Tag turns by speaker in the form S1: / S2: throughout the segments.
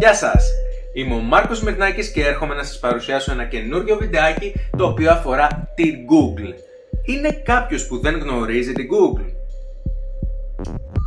S1: Γεια σας! Είμαι ο Μάρκος Μυρνάκης και έρχομαι να σας παρουσιάσω ένα καινούργιο βιντεάκι το οποίο αφορά την Google. Είναι κάποιος που δεν γνωρίζει την Google?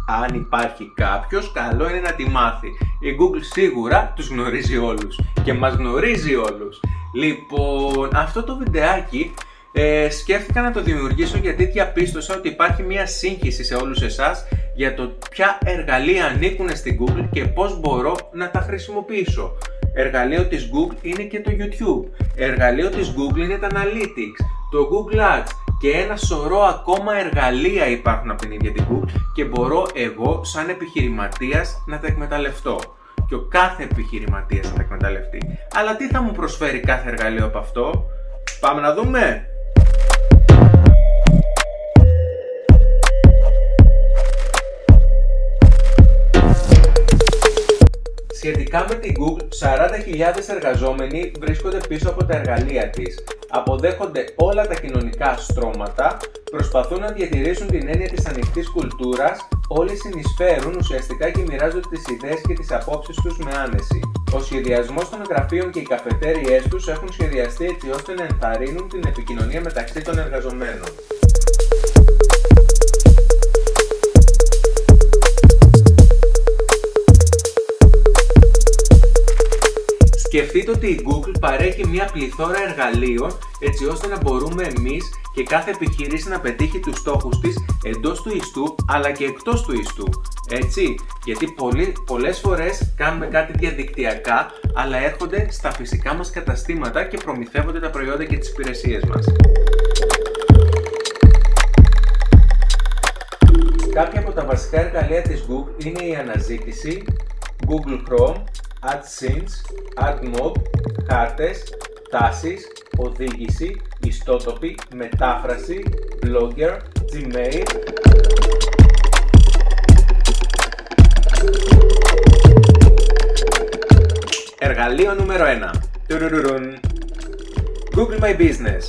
S1: Αν υπάρχει κάποιος, καλό είναι να τη μάθει. Η Google σίγουρα τους γνωρίζει όλους και μας γνωρίζει όλους. Λοιπόν, αυτό το βιντεάκι ε, σκέφτηκα να το δημιουργήσω γιατί διαπίστωσα ότι υπάρχει μια σύγχυση σε όλους εσάς για το ποια εργαλεία ανήκουν στην Google και πώς μπορώ να τα χρησιμοποιήσω. Εργαλείο της Google είναι και το YouTube. Εργαλείο της Google είναι τα Analytics, το Google Ads και ένα σωρό ακόμα εργαλεία υπάρχουν από την ίδια την Google και μπορώ εγώ σαν επιχειρηματίας να τα εκμεταλλευτώ. Και ο κάθε επιχειρηματίας να τα εκμεταλλευτεί. Αλλά τι θα μου προσφέρει κάθε εργαλείο από αυτό; Πάμε να δούμε. Σχετικά με την Google, 40.000 εργαζόμενοι βρίσκονται πίσω από τα εργαλεία της. Αποδέχονται όλα τα κοινωνικά στρώματα, προσπαθούν να διατηρήσουν την έννοια της ανοιχτής κουλτούρας, όλοι συνεισφέρουν ουσιαστικά και μοιράζονται τις ιδέες και τις απόψεις τους με άνεση. Ο σχεδιασμός των γραφείων και οι καφετέριές τους έχουν σχεδιαστεί έτσι ώστε να ενθαρρύνουν την επικοινωνία μεταξύ των εργαζομένων. Σκεφτείτε ότι η Google παρέχει μια πληθώρα εργαλείων έτσι ώστε να μπορούμε εμείς και κάθε επιχείρηση να πετύχει τους στόχους της εντός του ιστού αλλά και εκτός του ιστού. Έτσι, γιατί πολλοί, πολλές φορές κάνουμε κάτι διαδικτυακά αλλά έρχονται στα φυσικά μας καταστήματα και προμηθεύονται τα προϊόντα και τις υπηρεσίες μας. Κάποια από τα βασικά εργαλεία της Google είναι η αναζήτηση, Google Chrome, AdSense, AdMob, χάρτες, τάσεις, οδήγηση, ιστότοπη, μετάφραση, Blogger, Gmail, Εργαλείο νούμερο 1. Google My Business.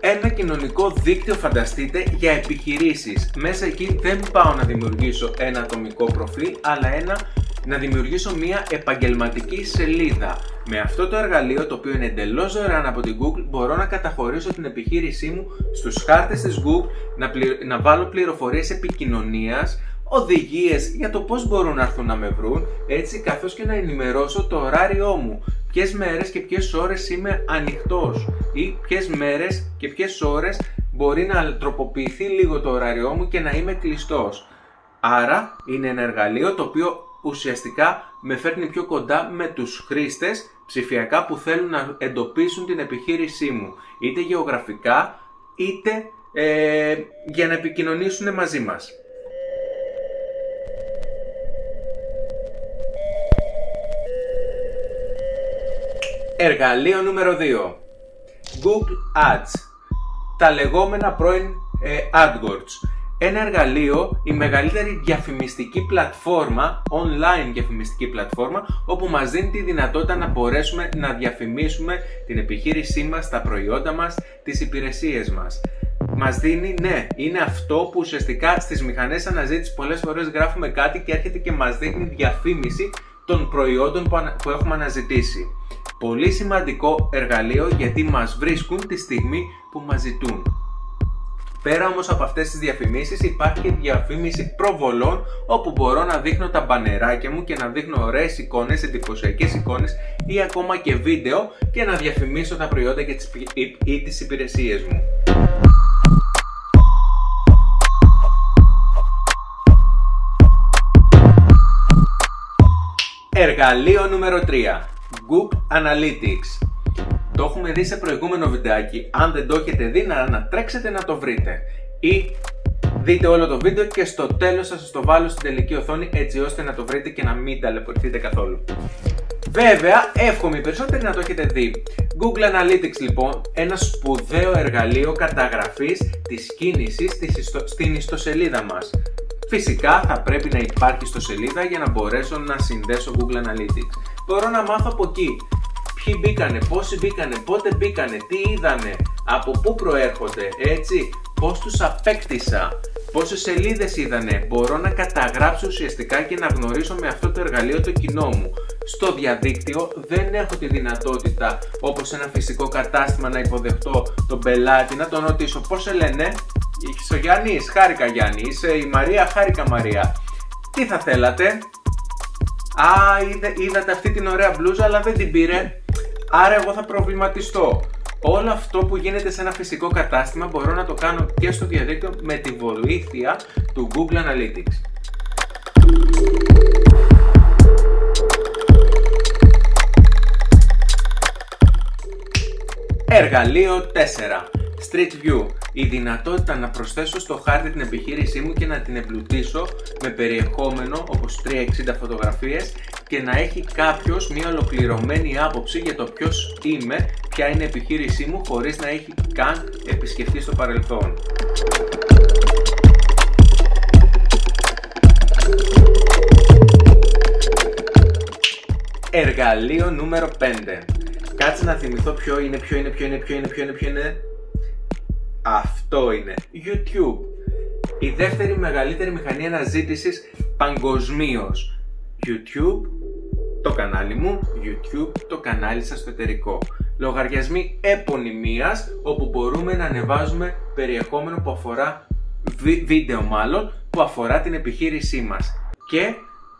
S1: Ένα κοινωνικό δίκτυο φανταστείτε για επιχειρήσεις. Μέσα εκεί δεν πάω να δημιουργήσω ένα ατομικό προφίλ, αλλά ένα να δημιουργήσω μια επαγγελματική σελίδα. Με αυτό το εργαλείο, το οποίο είναι εντελώς δωρεάν από την Google, μπορώ να καταχωρήσω την επιχείρησή μου στους χάρτες της Google, να, να βάλω πληροφορίες επικοινωνίας, οδηγίες για το πώς μπορούν να έρθουν να με βρουν, έτσι καθώς και να ενημερώσω το ωράριό μου. Ποιες μέρες και ποιες ώρες είμαι ανοιχτός ή ποιες μέρες και ποιες ώρες μπορεί να τροποποιηθεί λίγο το ωράριό μου και να είμαι κλειστός. Άρα είναι ένα εργαλείο το οποίο ουσιαστικά με φέρνει πιο κοντά με τους χρήστες ψηφιακά που θέλουν να εντοπίσουν την επιχείρησή μου, είτε γεωγραφικά είτε ε, για να επικοινωνήσουν μαζί μας. Εργαλείο νούμερο 2 Google Ads. Τα λεγόμενα πρώην ε, AdWords ένα εργαλείο, η μεγαλύτερη διαφημιστική πλατφόρμα, online διαφημιστική πλατφόρμα, όπου μας δίνει τη δυνατότητα να μπορέσουμε να διαφημίσουμε την επιχείρησή μας, τα προϊόντα μας, τις υπηρεσίες μας. Μας δίνει, ναι, είναι αυτό που ουσιαστικά στις μηχανές αναζήτησης πολλές φορές γράφουμε κάτι και έρχεται και μας δείχνει διαφήμιση των προϊόντων που έχουμε αναζητήσει. Πολύ σημαντικό εργαλείο γιατί μας βρίσκουν τη στιγμή που μας ζητούν. Πέρα όμως από αυτές τις διαφημίσεις υπάρχει και διαφήμιση προβολών όπου μπορώ να δείχνω τα μπανεράκια μου και να δείχνω ωραίες εικόνες, εντυπωσιακές εικόνες ή ακόμα και βίντεο και να διαφημίσω τα προϊόντα και τις, ή τις υπηρεσίες μου. Εργαλείο νούμερο 3 Google Analytics το έχουμε δει σε προηγούμενο βιντεάκι. Αν δεν το έχετε δει, να τρέξετε να το βρείτε. Ή δείτε όλο το βίντεο και στο τέλος θα σας το βάλω στην τελική οθόνη έτσι ώστε να το βρείτε και να μην ταλαιπωρηθείτε καθόλου. Βέβαια, εύχομαι οι περισσότεροι να το έχετε δει. Google Analytics λοιπόν, ένα σπουδαίο εργαλείο καταγραφής της κίνησης στην ιστοσελίδα μας. Φυσικά θα πρέπει να υπάρχει στο σελίδα για να μπορέσω να συνδέσω Google Analytics. Μπορώ να μάθω από εκεί ποιοι μπήκανε, πόσοι μπήκανε, πότε μπήκανε, τι είδανε, από πού προέρχονται, έτσι, πώς τους απέκτησα, πόσες σελίδες είδανε, μπορώ να καταγράψω ουσιαστικά και να γνωρίσω με αυτό το εργαλείο το κοινό μου. στο διαδίκτυο δεν έχω τη δυνατότητα όπως ένα φυσικό κατάστημα να υποδεχτώ τον πελάτη, να τον ρωτήσω πώς σε λένε, είσαι ο Γιάννης, χάρηκα Γιάννη, είσαι η Μαρία, χάρηκα Μαρία. Τι θα θέλατε, Α, είδατε αυτή την ωραία μπλούζα αλλά δεν την πήρε, άρα εγώ θα προβληματιστώ. Όλο αυτό που γίνεται σε ένα φυσικό κατάστημα μπορώ να το κάνω και στο διαδίκτυο με τη βοήθεια του Google Analytics. Εργαλείο 4. Street View. Η δυνατότητα να προσθέσω στο χάρτη την επιχείρησή μου και να την εμπλουτίσω με περιεχόμενο όπως 360 φωτογραφίες και να έχει κάποιος μια ολοκληρωμένη άποψη για το ποιος είμαι, ποια είναι η επιχείρησή μου χωρίς να έχει καν επισκεφτεί στο παρελθόν. Εργαλείο νούμερο 5. Κάτσε να θυμηθώ ποιο είναι, ποιο είναι, ποιο είναι, ποιο είναι, ποιο είναι, ποιο είναι. Αυτό είναι. YouTube. Η δεύτερη μεγαλύτερη μηχανή αναζήτησης παγκοσμίως. YouTube, το κανάλι μου, YouTube, το κανάλι σας το εταιρικό. Λογαριασμοί επωνυμίας, όπου μπορούμε να ανεβάζουμε περιεχόμενο που αφορά, βίντεο μάλλον, που αφορά την επιχείρησή μας. Και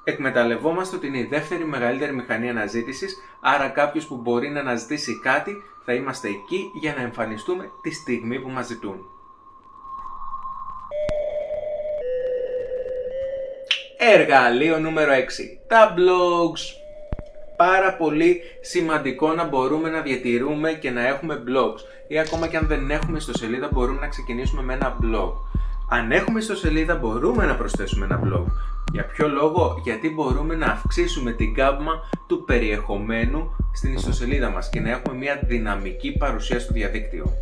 S1: εκμεταλλευόμαστε ότι είναι η δεύτερη μεγαλύτερη μηχανή αναζήτησης, άρα κάποιος που μπορεί να αναζητήσει κάτι θα είμαστε εκεί για να εμφανιστούμε τη στιγμή που μας ζητούν. Εργαλείο νούμερο 6. Τα blogs. Πάρα πολύ σημαντικό να μπορούμε να διατηρούμε και να έχουμε blogs. Ή ακόμα και αν δεν έχουμε στο σελίδα μπορούμε να ξεκινήσουμε με ένα blog. Αν έχουμε στο σελίδα μπορούμε να προσθέσουμε ένα blog. Για ποιο λόγο, γιατί μπορούμε να αυξήσουμε την γκάμα του περιεχομένου στην ιστοσελίδα μας και να έχουμε μια δυναμική παρουσία στο διαδίκτυο.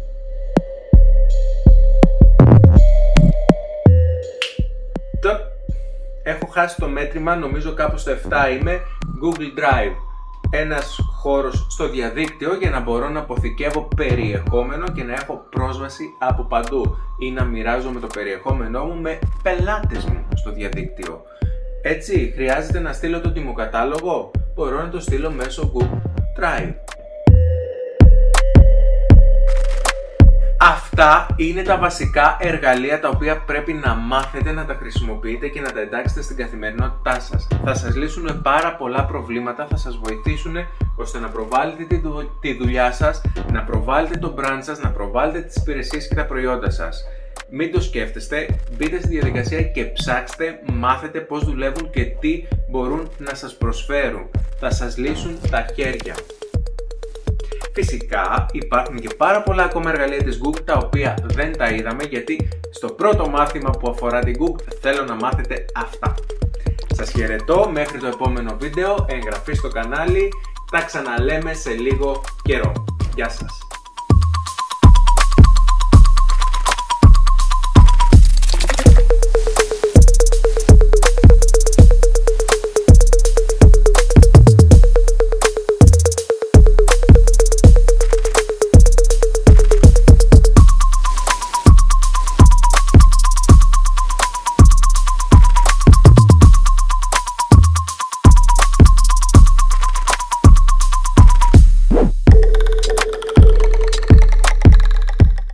S1: Το... Έχω χάσει το μέτρημα, νομίζω κάπου στο 7 είμαι, Google Drive. Ένας χώρος στο διαδίκτυο για να μπορώ να αποθηκεύω περιεχόμενο και να έχω πρόσβαση από παντού ή να μοιράζομαι το περιεχόμενό μου με πελάτες μου στο διαδίκτυο. Έτσι, χρειάζεται να στείλω το τιμοκατάλογο, μπορώ να το στείλω μέσω Google Drive. Αυτά είναι τα βασικά εργαλεία τα οποία πρέπει να μάθετε να τα χρησιμοποιείτε και να τα εντάξετε στην καθημερινότητά σας. Θα σας λύσουν πάρα πολλά προβλήματα, θα σας βοηθήσουν ώστε να προβάλλετε τη δουλειά σας, να προβάλλετε το brand σας, να προβάλλετε τις υπηρεσίες και τα προϊόντα σας. Μην το σκέφτεστε, μπείτε στη διαδικασία και ψάξτε, μάθετε πώς δουλεύουν και τι μπορούν να σας προσφέρουν. Θα σας λύσουν τα χέρια. Φυσικά υπάρχουν και πάρα πολλά ακόμα εργαλεία της Google τα οποία δεν τα είδαμε γιατί στο πρώτο μάθημα που αφορά την Google θέλω να μάθετε αυτά. Σας χαιρετώ μέχρι το επόμενο βίντεο, εγγραφή στο κανάλι, τα ξαναλέμε σε λίγο καιρό. Γεια σας!